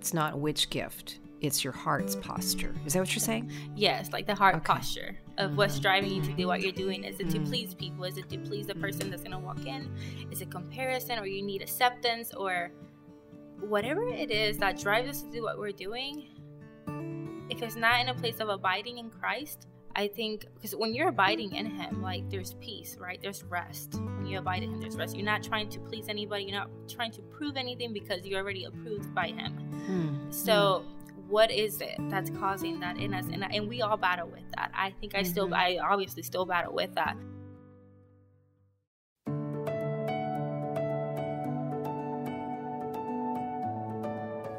It's not which gift, it's your heart's posture. Is that what you're saying? Yes, like the heart okay. posture of mm-hmm. what's driving you to do what you're doing. Is it mm-hmm. to please people? Is it to please the person that's going to walk in? Is it comparison or you need acceptance or whatever it is that drives us to do what we're doing? If it's not in a place of abiding in Christ, I think because when you're abiding in Him, like there's peace, right? There's rest. When you abide in Him, there's rest. You're not trying to please anybody. You're not trying to prove anything because you're already approved by Him. Mm. So, what is it that's causing that in us? And and we all battle with that. I think I still, mm-hmm. I obviously still battle with that.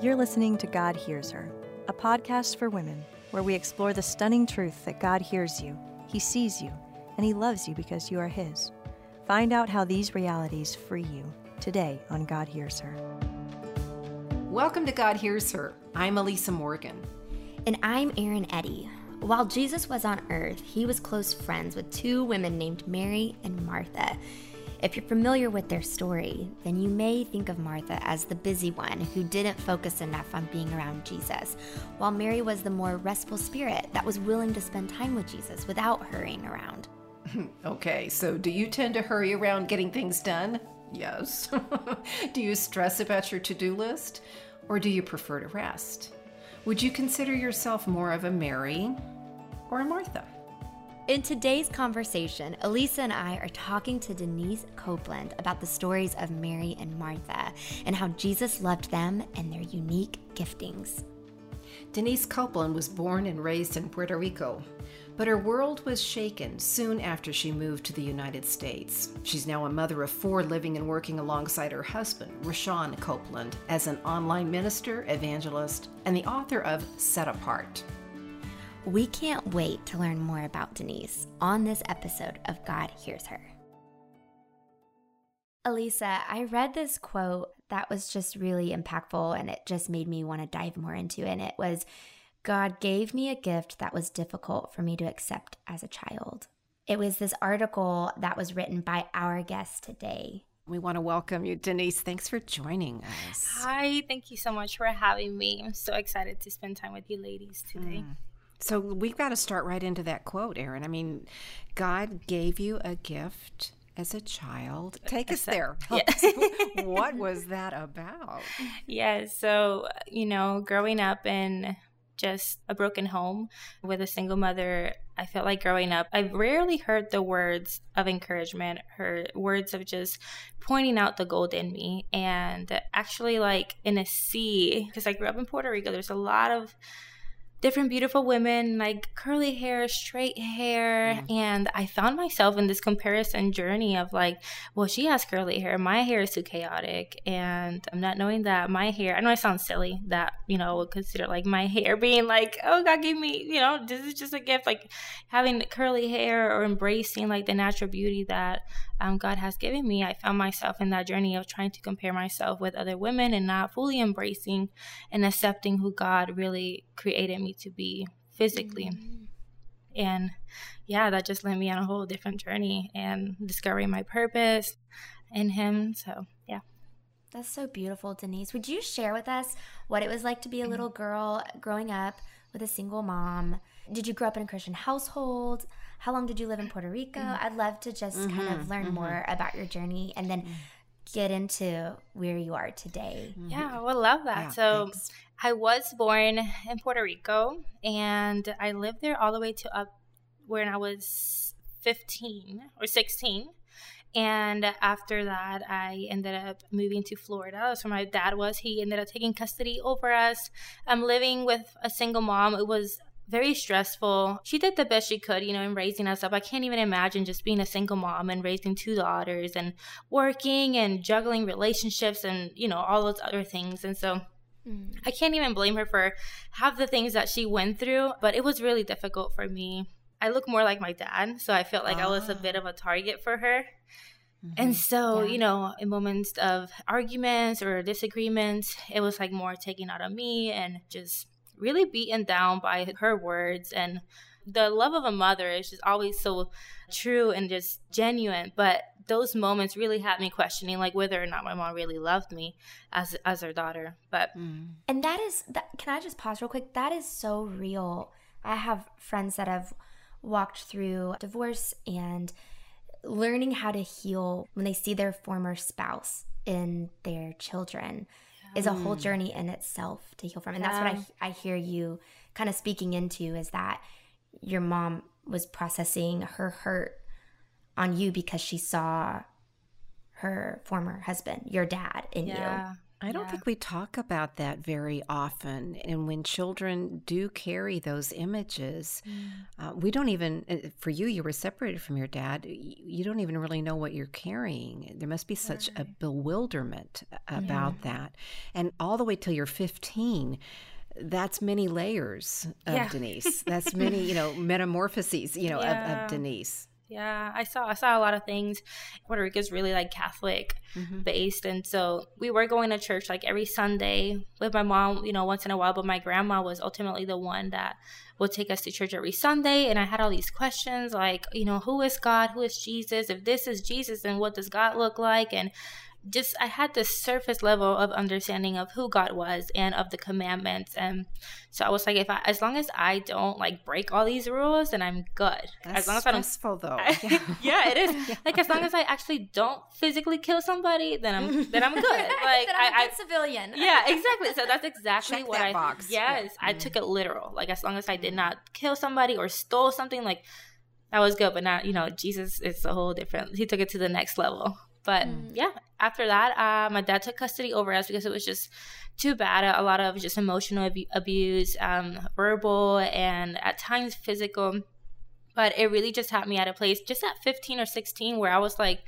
You're listening to God Hears Her, a podcast for women where we explore the stunning truth that God hears you, He sees you, and He loves you because you are His. Find out how these realities free you today on God Hears Her. Welcome to God Hears Her. I'm Elisa Morgan. And I'm Eryn Eddy. While Jesus was on earth, he was close friends with two women named Mary and Martha. If you're familiar with their story, then you may think of Martha as the busy one who didn't focus enough on being around Jesus, while Mary was the more restful spirit that was willing to spend time with Jesus without hurrying around. okay, so do you tend to hurry around getting things done? Yes. do you stress about your to do list? Or do you prefer to rest? Would you consider yourself more of a Mary or a Martha? In today's conversation, Elisa and I are talking to Denise Copeland about the stories of Mary and Martha and how Jesus loved them and their unique giftings. Denise Copeland was born and raised in Puerto Rico, but her world was shaken soon after she moved to the United States. She's now a mother of four living and working alongside her husband, Rashawn Copeland, as an online minister, evangelist, and the author of Set Apart. We can't wait to learn more about Denise on this episode of God Hears Her. Elisa, I read this quote that was just really impactful and it just made me want to dive more into it. And it was God gave me a gift that was difficult for me to accept as a child. It was this article that was written by our guest today. We want to welcome you, Denise. Thanks for joining us. Hi, thank you so much for having me. I'm so excited to spend time with you ladies today. Mm. So we've got to start right into that quote, Eryn. I mean, God gave you a gift as a child. Take us there. What was that about? Yeah, so, you know, growing up in just a broken home with a single mother, I felt like growing up, I rarely heard the words of encouragement, her words of just pointing out the gold in me. And actually, like in a sea, because I grew up in Puerto Rico, there's a lot of different beautiful women, like curly hair, straight hair. Mm. And I found myself in this comparison journey of like, well, she has curly hair. My hair is too chaotic. And I'm not knowing that my hair, I know I sound silly that, you know, would consider like my hair being like, oh, God gave me, you know, this is just a gift. Like having curly hair or embracing like the natural beauty that um, God has given me. I found myself in that journey of trying to compare myself with other women and not fully embracing and accepting who God really created me to be physically. Mm-hmm. And yeah, that just led me on a whole different journey and discovering my purpose in Him. So, yeah. That's so beautiful, Denise. Would you share with us what it was like to be a little girl growing up with a single mom? Did you grow up in a Christian household? How long did you live in Puerto Rico? Mm-hmm. I'd love to just mm-hmm. kind of learn mm-hmm. more about your journey and then mm. get into where you are today. Yeah, I would love that. Yeah, so, thanks. I was born in Puerto Rico and I lived there all the way to up when I was 15 or 16. And after that, I ended up moving to Florida. That's where my dad was. He ended up taking custody over us. I'm living with a single mom. It was very stressful. She did the best she could, you know, in raising us up. I can't even imagine just being a single mom and raising two daughters and working and juggling relationships and, you know, all those other things. And so Mm. I can't even blame her for half the things that she went through, but it was really difficult for me. I look more like my dad, so I felt like oh. I was a bit of a ah. target for her. Mm-hmm. And so, yeah. you know, in moments of arguments or disagreements, it was like more taken out of me and just really beaten down by her words. And the love of a mother is just always so true and just genuine. But those moments really had me questioning like whether or not my mom really loved me as as her daughter. But mm. and that is that. Can I just pause real quick? That is so real. I have friends that have walked through divorce and learning how to heal when they see their former spouse in their children is a whole mm. journey in itself to heal from. And yeah. that's what I, I hear you kind of speaking into is that your mom was processing her hurt on you because she saw her former husband, your dad, in yeah. you. I don't yeah. think we talk about that very often. And when children do carry those images, mm. uh, we don't even, uh, for you, you were separated from your dad. You don't even really know what you're carrying. There must be such right. a bewilderment about yeah. that. And all the way till you're 15, that's many layers of yeah. Denise. That's many, you know, metamorphoses, you know, of, of Denise. Yeah, I saw I saw a lot of things. Puerto Rico is really like Catholic mm-hmm. based, and so we were going to church like every Sunday with my mom, you know, once in a while. But my grandma was ultimately the one that would take us to church every Sunday, and I had all these questions like, you know, who is God? Who is Jesus? If this is Jesus, then what does God look like? And just I had this surface level of understanding of who God was and of the commandments, and so I was like, if I, as long as I don't like break all these rules, then I'm good. That's as long as I don't, stressful though. I, yeah. yeah. it is. Yeah. Like as long as I actually don't physically kill somebody, then I'm then I'm good. Like I'm I, a good I, civilian. yeah, exactly. So that's exactly Check what that I. Box. Yes, yeah. I mm-hmm. took it literal. Like as long as I did mm-hmm. not kill somebody or stole something, like that was good. But now you know, Jesus is a whole different. He took it to the next level. But mm. yeah, after that, uh, my dad took custody over us because it was just too bad. A lot of just emotional ab- abuse, um, verbal, and at times physical. But it really just had me at a place just at 15 or 16 where I was like,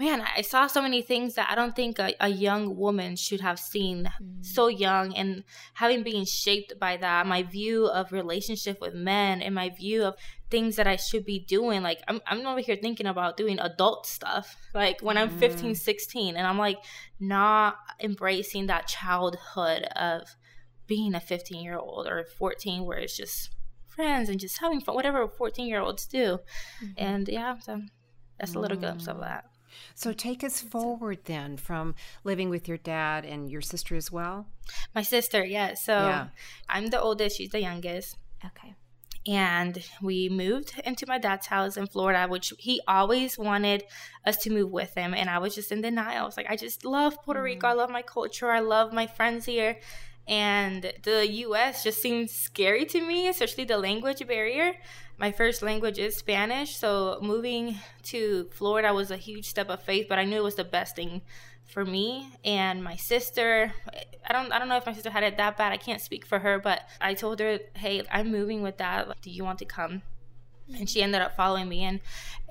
man, I saw so many things that I don't think a, a young woman should have seen mm. so young. And having been shaped by that, my view of relationship with men and my view of things that I should be doing. Like, I'm, I'm over here thinking about doing adult stuff, like when I'm 15, mm. 16, and I'm like not embracing that childhood of being a 15 year old or 14 where it's just friends and just having fun, whatever 14 year olds do. Mm-hmm. And yeah, so that's a little mm. glimpse of mm. that. So take us forward then from living with your dad and your sister as well. My sister, yeah. So yeah. I'm the oldest, she's the youngest. Okay. And we moved into my dad's house in Florida, which he always wanted us to move with him. And I was just in denial. I was like, I just love Puerto Rico. I mm. love my culture. I love my friends here. And the US just seems scary to me, especially the language barrier my first language is Spanish, so moving to Florida was a huge step of faith, but I knew it was the best thing for me and my sister. I don't I don't know if my sister had it that bad. I can't speak for her, but I told her, "Hey, I'm moving with dad. Do you want to come?" And she ended up following me and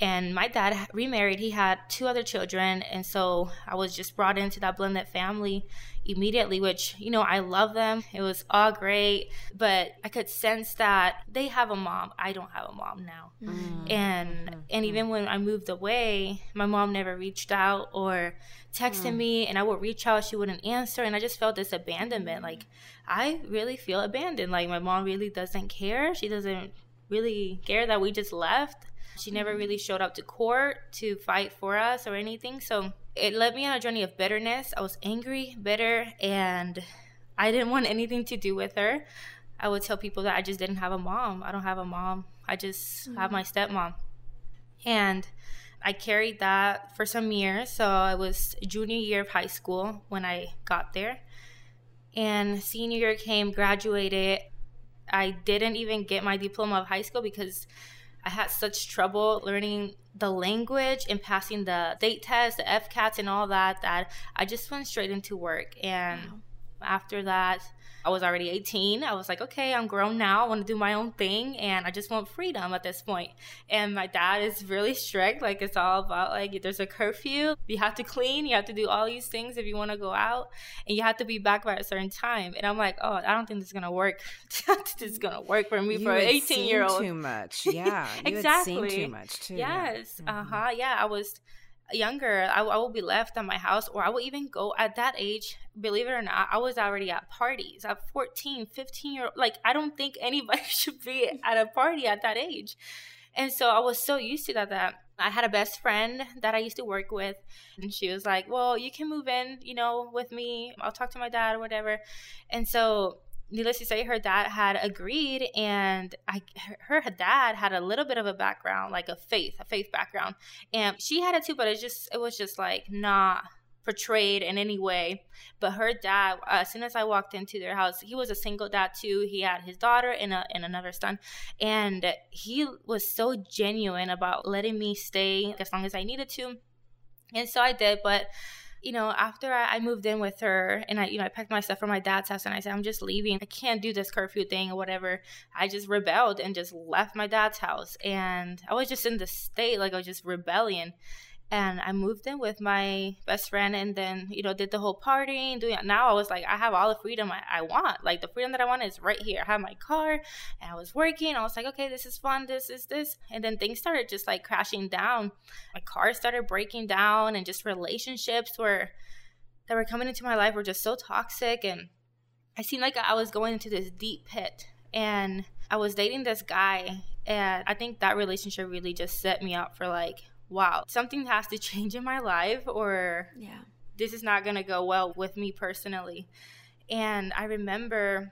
and my dad remarried he had two other children and so i was just brought into that blended family immediately which you know i love them. It was all great but i could sense that they have a mom. I don't have a mom now. Mm-hmm. and mm-hmm. and even when i moved away my mom never reached out or texted mm. me and i would reach out she wouldn't answer and i just felt this abandonment. Like i really feel abandoned. Like my mom really doesn't care. She doesn't really care that we just left. She never really showed up to court to fight for us or anything. So it led me on a journey of bitterness. I was angry, bitter, and I didn't want anything to do with her. I would tell people that I just didn't have a mom. I don't have a mom. I just mm-hmm. have my stepmom. And I carried that for some years. So I was junior year of high school when I got there. And senior year came, graduated, I didn't even get my diploma of high school because I had such trouble learning the language and passing the state test, the FCATs, and all that that I just went straight into work. And wow. after that, I was already 18. I was like, okay, I'm grown now. I want to do my own thing. And I just want freedom at this point. And my dad is really strict. Like, it's all about like, there's a curfew. You have to clean. You have to do all these things if you want to go out. And you have to be back by a certain time. And I'm like, oh, I don't think this is going to work. this is going to work for me you for an 18 year old. too much. Yeah. exactly. too much, too. Yes. Yeah. Mm-hmm. Uh huh. Yeah. I was younger, I, I will be left at my house, or I will even go at that age. Believe it or not, I was already at parties at 14, 15 year old. like I don't think anybody should be at a party at that age. And so I was so used to that that I had a best friend that I used to work with, and she was like, Well, you can move in, you know, with me. I'll talk to my dad or whatever. And so needless to say, her dad had agreed, and I, her, her dad had a little bit of a background, like a faith, a faith background, and she had it too. But it just, it was just like not portrayed in any way. But her dad, as soon as I walked into their house, he was a single dad too. He had his daughter and a and another son, and he was so genuine about letting me stay as long as I needed to, and so I did. But you know, after I, moved in with her and I, you know, I packed my stuff from my dad's house and I said, I'm just leaving. I can't do this curfew thing or whatever. I just rebelled and just left my dad's house. And I was just in the state, like I was just rebellion and I moved in with my best friend and then, you know, did the whole partying, doing. Now I was like, I have all the freedom I, I, want. Like the freedom that I want is right here. I have my car and I was working. I was like, okay, this is fun. This is this. And then things started just like crashing down. My car started breaking down and just relationships were that were coming into my life were just so toxic and I seemed like I was going into this deep pit and I was dating this guy and I think that relationship really just set me up for like wow, something has to change in my life or yeah. this is not going to go well with me personally. And I remember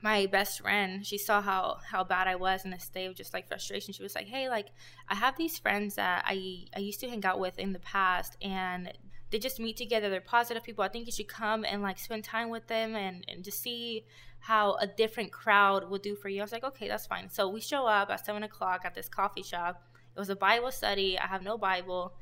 my best friend, she saw how how bad I was in a state of just like frustration. She was like, "Hey, like I have these friends that I I used to hang out with in the past and they just meet together. They're positive people. I think you should come and like spend time with them and, and just see how a different crowd would do for you. I was like, okay, that's fine. So we show up at seven o'clock at this coffee shop it was a Bible study. I have no Bible.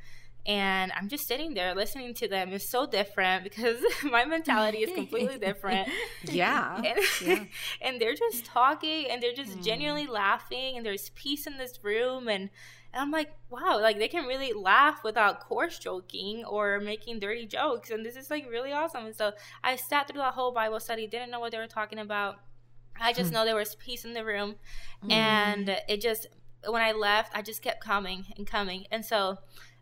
And I'm just sitting there listening to them. It's so different because my mentality is completely different. Yeah. And, yeah. and they're just talking and they're just mm. genuinely laughing and there's peace in this room and and I'm like, wow, like they can really laugh without coarse joking or making dirty jokes. And this is like really awesome. And so I sat through that whole Bible study, didn't know what they were talking about. I just hmm. know there was peace in the room. Mm. And it just when I left, I just kept coming and coming. And so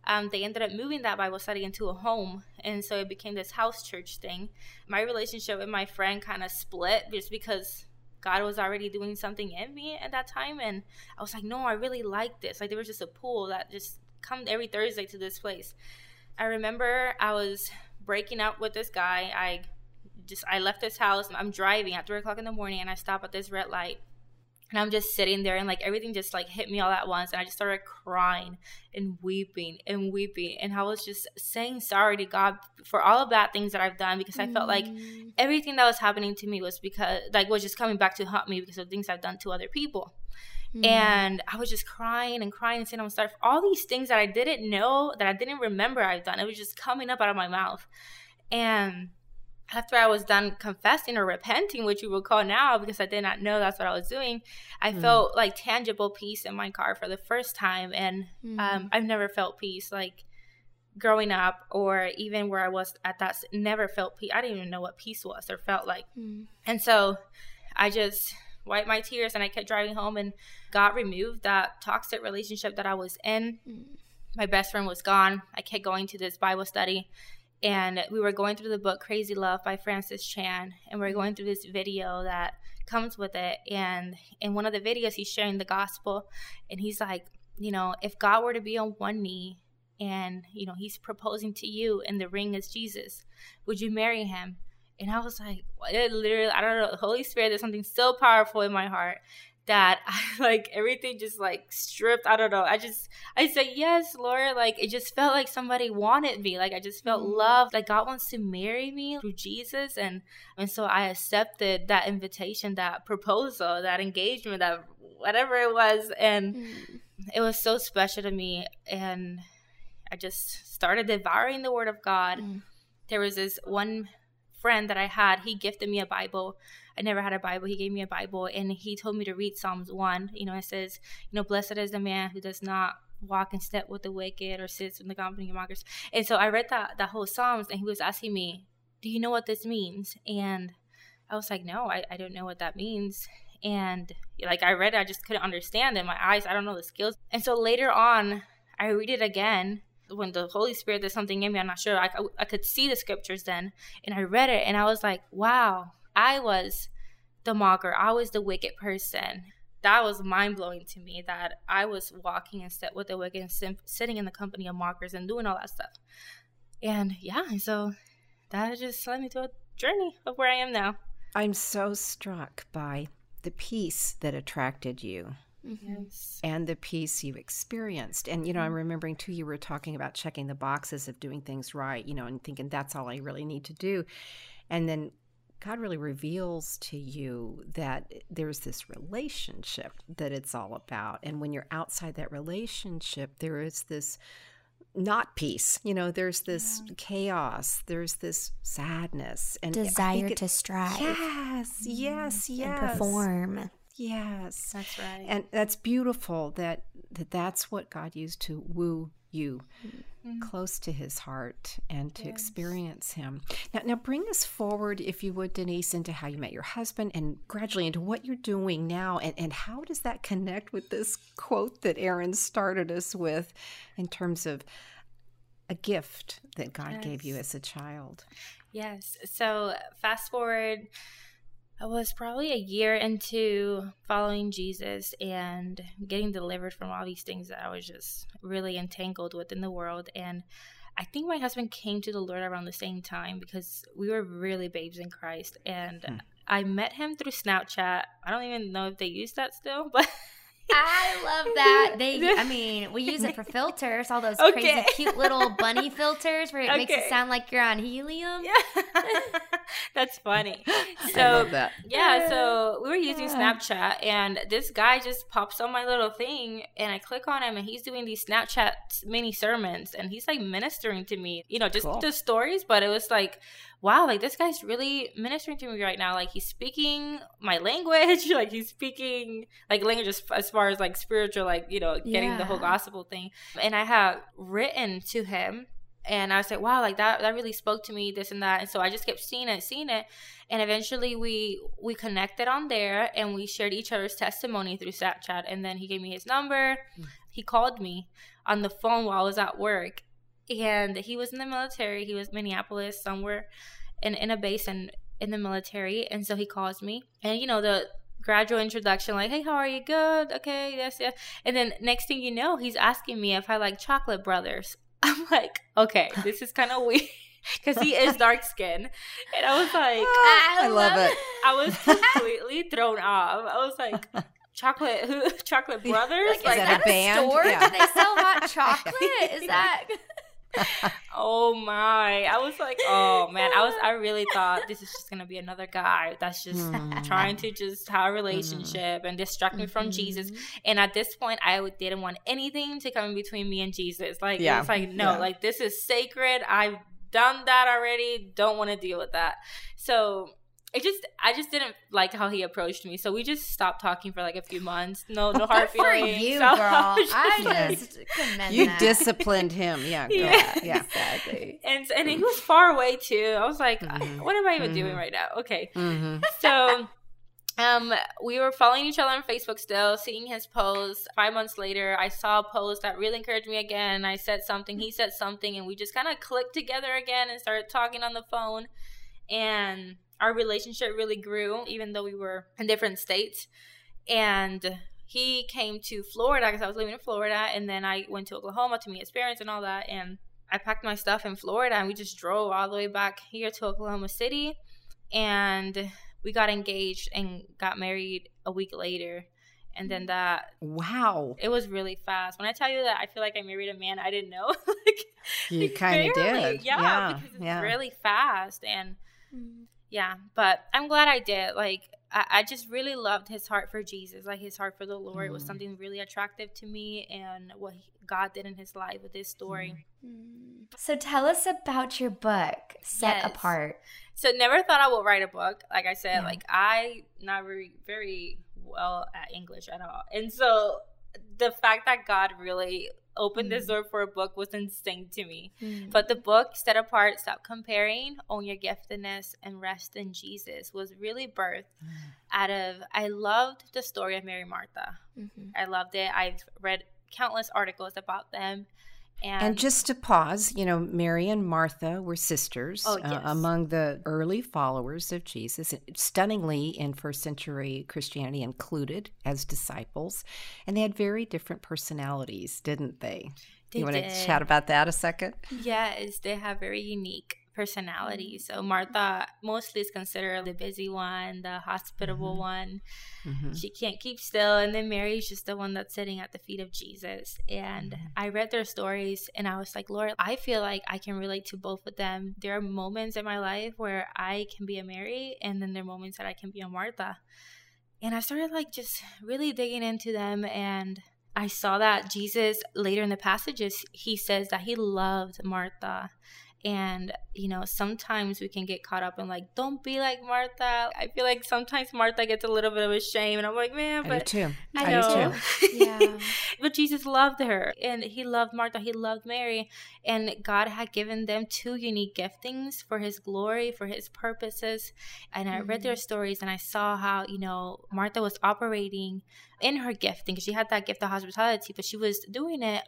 um, they ended up moving that Bible study into a home. And so it became this house church thing. My relationship with my friend kind of split just because God was already doing something in me at that time. And I was like, no, I really like this. Like there was just a pool that just come every Thursday to this place. I remember I was breaking up with this guy. I just I left this house. I'm driving at three o'clock in the morning, and I stop at this red light and I'm just sitting there and like everything just like hit me all at once and I just started crying and weeping and weeping and I was just saying sorry to God for all of bad things that I've done because I felt like mm. everything that was happening to me was because like was just coming back to haunt me because of things I've done to other people. Mm. And I was just crying and crying and saying I'm sorry for all these things that I didn't know that I didn't remember I've done. It was just coming up out of my mouth. And after I was done confessing or repenting, which you would call now, because I did not know that's what I was doing, I mm. felt like tangible peace in my car for the first time. And mm. um, I've never felt peace like growing up or even where I was at that, never felt peace. I didn't even know what peace was or felt like. Mm. And so I just wiped my tears and I kept driving home and God removed that toxic relationship that I was in. Mm. My best friend was gone. I kept going to this Bible study and we were going through the book Crazy Love by Francis Chan, and we are going through this video that comes with it. And in one of the videos, he's sharing the gospel, and he's like, you know, if God were to be on one knee and, you know, he's proposing to you and the ring is Jesus, would you marry him? And I was like, it literally, I don't know, Holy Spirit, there's something so powerful in my heart that I like everything just like stripped. I don't know. I just I said yes, Lord. Like it just felt like somebody wanted me. Like I just felt mm-hmm. loved. Like God wants to marry me through Jesus, and and so I accepted that invitation, that proposal, that engagement, that whatever it was, and mm-hmm. it was so special to me. And I just started devouring the Word of God. Mm-hmm. There was this one friend that I had. He gifted me a Bible I never had a Bible. He gave me a Bible and he told me to read Psalms 1. You know, it says, you know, blessed is the man who does not walk and step with the wicked or sits in the company of mockers. And so I read that, that whole Psalms and he was asking me, do you know what this means? And I was like, no, I, I don't know what that means. And like I read it, I just couldn't understand it. My eyes, I don't know the skills. And so later on, I read it again when the Holy Spirit did something in me. I'm not sure. I, I could see the scriptures then. And I read it and I was like, wow, I was the mocker. I was the wicked person. that was mind blowing to me that I was walking and sit with the wicked and sitting in the company of mockers and doing all that stuff. And yeah, so that just led me to a journey of where I am now. I'm so struck by the peace that attracted you. Mm-hmm. Yes. And the peace you experienced. And, you know, I'm mm-hmm. remembering too, you were talking about checking the boxes of doing things right, you know, and thinking that's all I really need to do. And then God really reveals to you that there's this relationship that it's all about. And when you're outside that relationship, there is this not peace. You know, there's this yeah. chaos, there's this sadness and desire it, to strive. Yes, yes, yes. And perform. Yes. That's right. And that's beautiful that, that that's what God used to woo you mm-hmm. close to his heart and to yes. experience him. Now, now bring us forward, if you would, Denise, into how you met your husband and gradually into what you're doing now. And, and how does that connect with this quote that Eryn started us with in terms of a gift that God yes. gave you as a child? Yes. So, fast forward I was probably a year into following Jesus and getting delivered from all these things that I was just really entangled with in the world. And I think my husband came to the Lord around the same time because we were really babes in Christ. And hmm. I met him through Snapchat. I don't even know if they use that still, but I love that. They, I mean, we use it for filters, all those okay. crazy, cute little bunny filters where it okay. makes it sound like you're on helium. Yeah. That's funny. So, that. yeah, so we were using Snapchat, and this guy just pops on my little thing, and I click on him, and he's doing these Snapchat mini sermons, and he's like ministering to me, you know, just cool. the stories, but it was like, wow, like this guy's really ministering to me right now. Like he's speaking my language, like he's speaking like language as, as far as like spiritual, like, you know, getting yeah. the whole gospel thing. And I have written to him and I was like, wow, like that that really spoke to me, this and that. And so I just kept seeing it, seeing it. And eventually we we connected on there and we shared each other's testimony through Snapchat. And then he gave me his number. Mm. He called me on the phone while I was at work and he was in the military. He was Minneapolis somewhere in in a base and in the military, and so he calls me, and you know the gradual introduction, like, "Hey, how are you? Good? Okay, yes, yes." And then next thing you know, he's asking me if I like chocolate brothers. I'm like, okay, this is kind of weird because he is dark skinned and i was like oh, I, love it i was completely thrown off i was like chocolate who chocolate brothers like, like is that, that a, band? store yeah. do they sell hot chocolate is that oh my. I was like, oh man. I was I really thought this is just gonna be another guy that's just mm. trying to just have a relationship mm. and distract me mm-hmm. from Jesus. Mm-hmm. And at this point I didn't want anything to come in between me and Jesus. Like yeah. it's like, no, yeah. like this is sacred. I've done that already. Don't want to deal with that. So it just I just didn't like how he approached me. So we just stopped talking for like a few months. No no hard Good feelings. For you, so girl. I just commend You that. disciplined him. Yeah, girl. yeah. yeah. Exactly. And and he was far away too. I was like, mm-hmm. what am I even mm-hmm. doing right now? Okay. Mm-hmm. So um, we were following each other on Facebook still, seeing his posts. Five months later, I saw a post that really encouraged me again. I said something, he said something, and we just kind of clicked together again and started talking on the phone. And our relationship really grew, even though we were in different states. And he came to Florida because I was living in Florida, and then I went to Oklahoma to meet his parents and all that. And I packed my stuff in Florida, and we just drove all the way back here to Oklahoma City, and we got engaged and got married a week later. And then that wow, it was really fast. When I tell you that I feel like I married a man I didn't know, like you kind of did, yeah, yeah, because it's yeah. really fast and. Mm yeah, but I'm glad I did. Like, I, I, just really loved his heart for Jesus, like his heart for the Lord mm. was something really attractive to me, and what he, God did in his life with this story. Mm. So tell us about your book, Set yes. Apart. So never thought I would write a book. Like I said, yeah. like I not very very well at English at all, and so the fact that God really opened mm. door for a book was insane to me. Mm. But the book, Set Apart, Stop Comparing, Own Your Giftedness, and Rest in Jesus, was really birthed mm. out of, I loved the story of Mary Martha. Mm-hmm. I loved it. I've read countless articles about them. And, and, just to pause, you know, Mary and Martha were sisters oh, yes. uh, among the early followers of Jesus, stunningly in first century Christianity included as disciples. And they had very different personalities, didn't they? they you want to chat about that a second? Yes, they have very unique personality. Mm-hmm. So Martha mostly is considered the busy one, the hospitable mm-hmm. one. Mm-hmm. She can't keep still. And then Mary's just the one that's sitting at the feet of Jesus. And mm-hmm. I read their stories and I was like, Lord, I feel like I can relate to both of them. There are moments in my life where I can be a Mary, and then there are moments that I can be a Martha. And I started like just really digging into them and I saw that Jesus later in the passages, he says that he loved Martha and, you know, sometimes we can get caught up in like, don't be like Martha. I feel like sometimes Martha gets a little bit of a shame. And I'm like, man, but I do too. I, I know. Too. yeah. but Jesus loved her and he loved Martha. He loved Mary. And God had given them two unique giftings for his glory, for his purposes. And I read their mm-hmm. stories and I saw how, you know, Martha was operating in her gifting she had that gift of hospitality, but she was doing it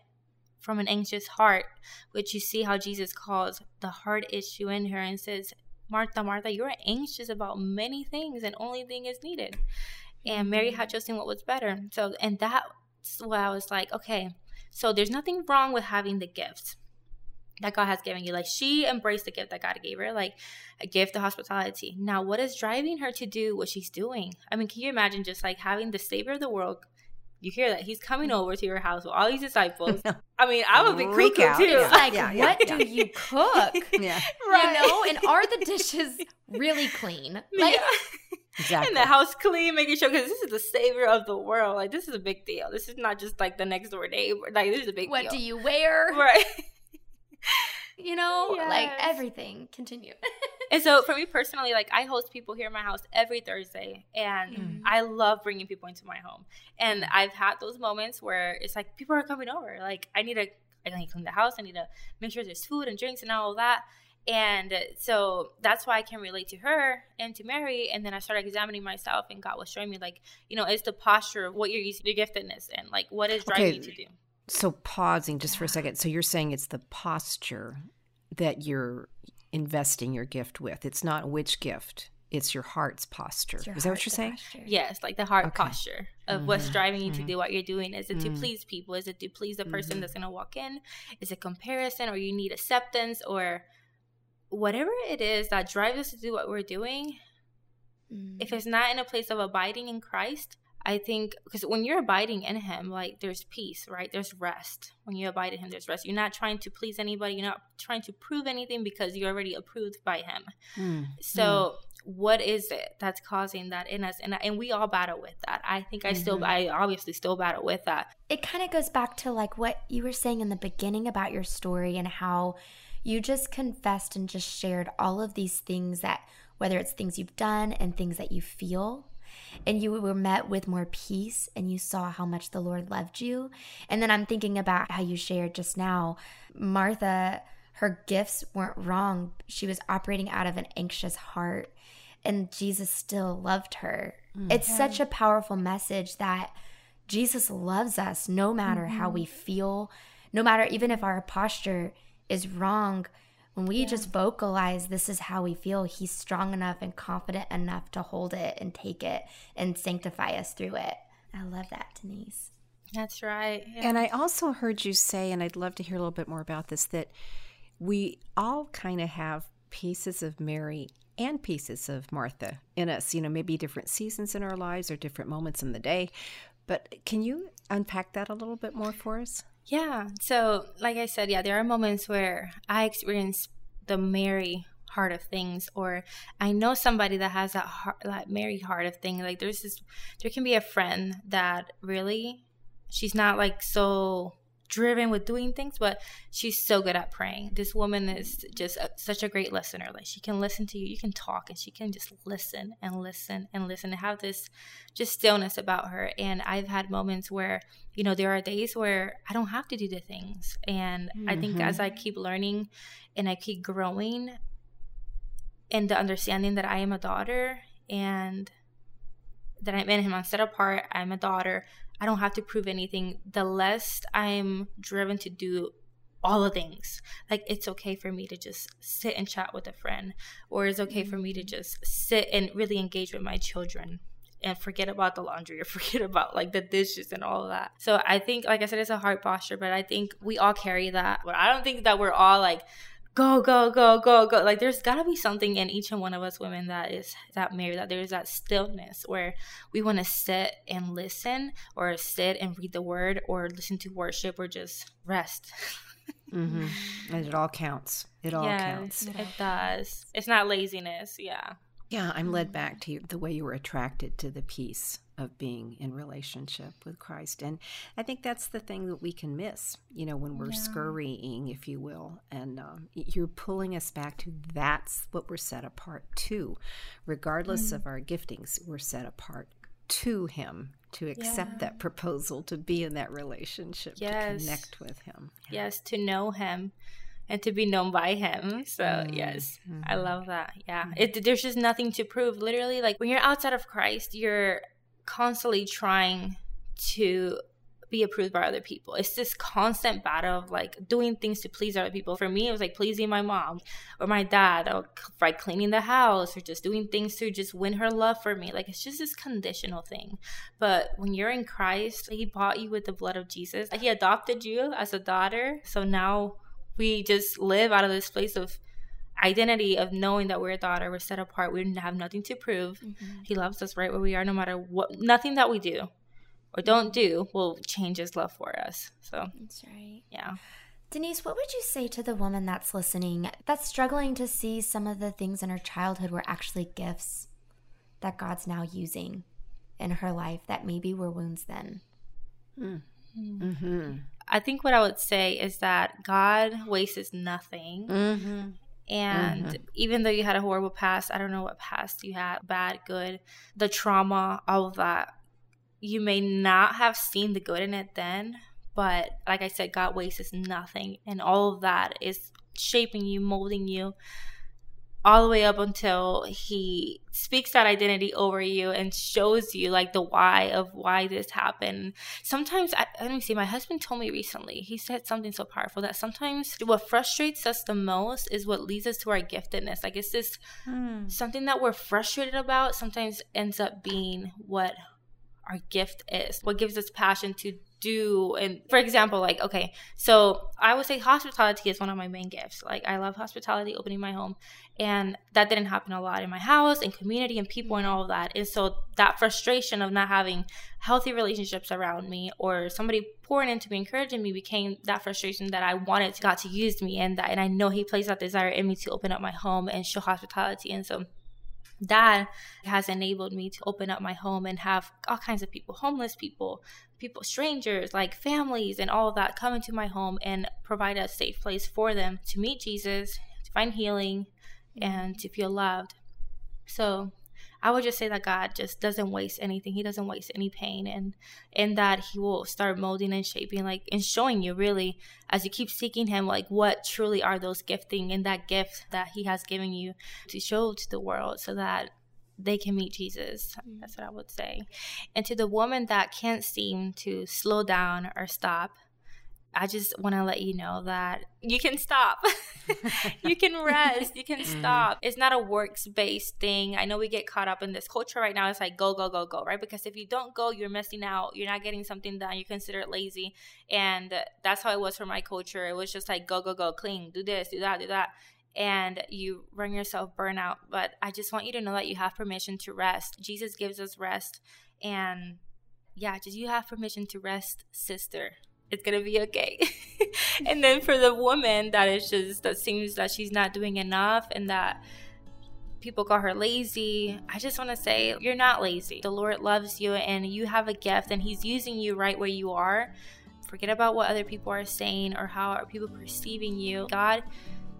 from an anxious heart, which you see how Jesus calls the heart issue in her and says, Martha, Martha, you're anxious about many things, and only thing is needed. And Mary had mm-hmm. chosen what was better. So, and that's what I was like, okay, so there's nothing wrong with having the gifts that God has given you. Like she embraced the gift that God gave her, like a gift of hospitality. Now, what is driving her to do what she's doing? I mean, can you imagine just like having the Savior of the world you hear that he's coming mm. over to your house with all these disciples. I mean, I would be Freak cuckoo out. too. Yeah. Like, yeah, yeah, what do you cook? yeah, right. You know, and are the dishes really clean? Like, exactly. And the house clean, making sure because this is the savior of the world. Like, this is a big deal. This is not just like the next door neighbor. Like, this is a big what deal. What do you wear? Right. you know, yes. like everything. Continue. And so for me personally, like I host people here in my house every Thursday, and mm-hmm. I love bringing people into my home. And I've had those moments where it's like people are coming over. Like I need to, I need to clean the house. I need to make sure there's food and drinks and all that. And so that's why I can relate to her and to Mary. And then I started examining myself, and God was showing me, like, you know, it's the posture of what you're using your giftedness and like what is driving okay. you to do. So pausing just for a second. So you're saying it's the posture that you're investing your gift with. It's not which gift. It's your heart's posture. Your Is that what you're saying? Posture. Yes, like the heart okay. posture of mm-hmm. what's driving you mm-hmm. to do what you're doing. Is it mm-hmm. to please people? Is it to please the person mm-hmm. that's going to walk in? Is it comparison or you need acceptance or whatever it is that drives us to do what we're doing? If mm. it's not in a place of abiding in Christ, I think because when you're abiding in Him, like there's peace, right? There's rest. When you abide in Him, there's rest. You're not trying to please anybody. You're not trying to prove anything because you're already approved by Him. Mm. So, mm. what is it that's causing that in us? And and we all battle with that. I think I mm-hmm. still, I obviously still battle with that. It kind of goes back to like what you were saying in the beginning about your story and how you just confessed and just shared all of these things that whether it's things you've done and things that you feel and you were met with more peace and you saw how much the Lord loved you. And then I'm thinking about how you shared just now, Martha, her gifts weren't wrong. She was operating out of an anxious heart, and Jesus still loved her. Mm-hmm. It's such a powerful message that Jesus loves us no matter mm-hmm. how we feel, no matter even if our posture is wrong when we yeah. just vocalize this is how we feel, he's strong enough and confident enough to hold it and take it and sanctify us through it. I love that, Denise. That's right. Yeah. And I also heard you say, and I'd love to hear a little bit more about this, that we all kind of have pieces of Mary and pieces of Martha in us, you know, maybe different seasons in our lives or different moments in the day. But can you unpack that a little bit more for us? Yeah. So, like I said, yeah, there are moments where I experience the Mary heart of things, or I know somebody that has that heart, that Mary heart of thing. Like, there's this, there can be a friend that really, she's not like so driven with doing things, but she's so good at praying. This woman is just a, such a great listener. Like she can listen to you, you can talk, and she can just listen and listen and listen and have this just stillness about her. And I've had moments where, you know, there are days where I don't have to do the things. And mm-hmm. I think as I mm-hmm. keep learning and I keep growing in the understanding that I am a daughter and that I'm in him, I'm set apart, I'm a daughter, I don't have to prove anything. The less I'm driven to do all the things. Like it's okay for me to just sit and chat with a friend, or it's okay for me to mm-hmm. just sit and really engage with my children and forget about the laundry or forget about like the dishes and all of that. So I think, like I said, it's a heart posture, but I think we all carry that. But I don't think that we're all like, go, go, go, go, go. Like there's gotta be something in each and one of us women that is that married, that there's that stillness where we want to sit and listen or sit and read the word or listen to worship or just rest. mm-hmm. And it all counts. It all yes, counts. It does. It's not laziness. Yeah. Yeah, I'm led back to the way you were attracted to the peace of being in relationship with Christ. And I think that's the thing that we can miss, you know, when we're yeah. scurrying, if you will. And um, you're pulling us back to that's what we're set apart to. Regardless mm. of our giftings, we're set apart to Him to accept yeah. that proposal, to be in that relationship, yes. to connect with Him. Yeah. Yes, to know Him and to be known by him. So mm-hmm. yes, I mm-hmm. love that. Yeah, mm-hmm. it, there's just nothing to prove. Literally, like when you're outside of Christ, you're constantly trying to be approved by other people. It's this constant battle of like doing things to please other people. For me, it was like pleasing my mom or my dad, or like cleaning the house, or just doing things to just win her love for me. Like it's just this conditional thing. But when you're in Christ, He bought you with the blood of Jesus. He adopted you as a daughter. So now we just live out of this place of identity of knowing that we're a daughter, we're set apart, we have nothing to prove. Mm-hmm. He loves us right where we are, no matter what, nothing that we do or don't do will change his love for us. So that's right. Yeah. Denise, what would you say to the woman that's listening that's struggling to see some of the things in her childhood were actually gifts that God's now using in her life that maybe were wounds then? Mm. Mm-hmm. I think what I would say is that God wastes nothing. Mm-hmm. And mm-hmm. even though you had a horrible past, I don't know what past you had bad, good, the trauma, all of that, you may not have seen the good in it then. But like I said, God wastes nothing. And all of that is shaping you, molding you all the way up until he speaks that identity over you and shows you like the why of why this happened. Sometimes, I, let me see, my husband told me recently, he said something so powerful that sometimes what frustrates us the most is what leads us to our giftedness. Like it's this hmm. something that we're frustrated about sometimes ends up being what our gift is, what gives us passion to do and for example like okay so i would say hospitality is one of my main gifts. Like i love hospitality opening my home and that didn't happen a lot in my house and community and people and all of that. And so that frustration of not having healthy relationships around me or somebody pouring into me encouraging me became that frustration that i wanted god to use me and that and i know he placed that desire in me to open up my home and show hospitality. And so that has enabled me to open up my home and have all kinds of people homeless people people strangers like families and all of that come into my home and provide a safe place for them to meet jesus to find healing mm-hmm. and to feel loved. So I would just say that God just doesn't waste anything. He doesn't waste any pain and in that he will start molding and shaping like and showing you really as you keep seeking him like what truly are those gifting and that gift that he has given you to show to the world so that they can meet Jesus. Mm. That's what I would say. And to the woman that can't seem to slow down or stop, I just want to let you know that you can stop. you can rest. You can mm-hmm. stop. It's not a works based thing. I know we get caught up in this culture right now. It's like go, go, go, go, right? Because if you don't go, you're missing out. You're not getting something done. You consider it lazy. And that's how it was for my culture. It was just like go, go, go, clean, do this, do that, do that. And you run yourself burnout. But I just want you to know that you have permission to rest. Jesus gives us rest. And yeah, just you have permission to rest, sister it's gonna be okay. and then for the woman that is just that seems that she's not doing enough and that people call her lazy, I just want to say you're not lazy. The Lord loves you and you have a gift and He's using you right where you are. Forget about what other people are saying or how are people perceiving you. God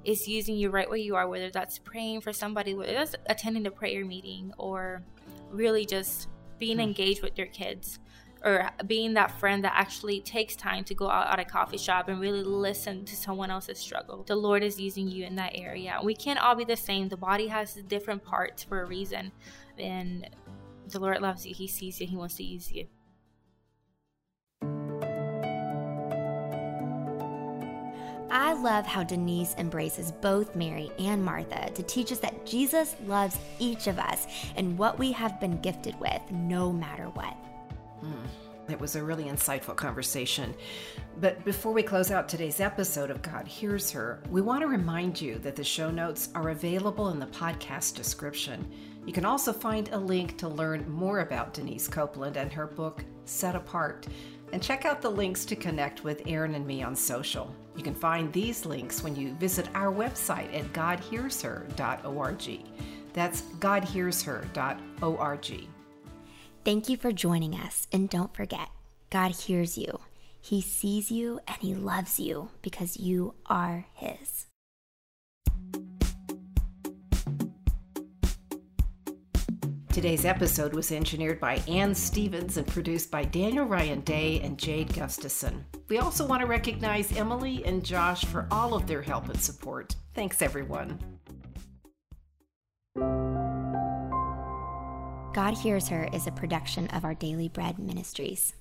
is using you right where you are, whether that's praying for somebody, whether that's attending a prayer meeting or really just being hmm. engaged with your kids or being that friend that actually takes time to go out at a coffee shop and really listen to someone else's struggle. The Lord is using you in that area. We can't all be the same. The body has different parts for a reason. And the Lord loves you. He sees you. He wants to use you. I love how Denise embraces both Mary and Martha to teach us that Jesus loves each of us and what we have been gifted with, no matter what. Mm. It was a really insightful conversation. But before we close out today's episode of God Hears Her, we want to remind you that the show notes are available in the podcast description. You can also find a link to learn more about Denise Copeland and her book, Set Apart. And check out the links to connect with Eryn and me on social. You can find these links when you visit our website at godhearsher.org. That's godhearsher.org. Thank you for joining us, and don't forget, God hears you. He sees you and He loves you because you are His. Today's episode was engineered by Ann Stevens and produced by Daniel Ryan Day and Jade Gustafson. We also want to recognize Emily and Josh for all of their help and support. Thanks, everyone. God Hears Her is a production of Our Daily Bread Ministries.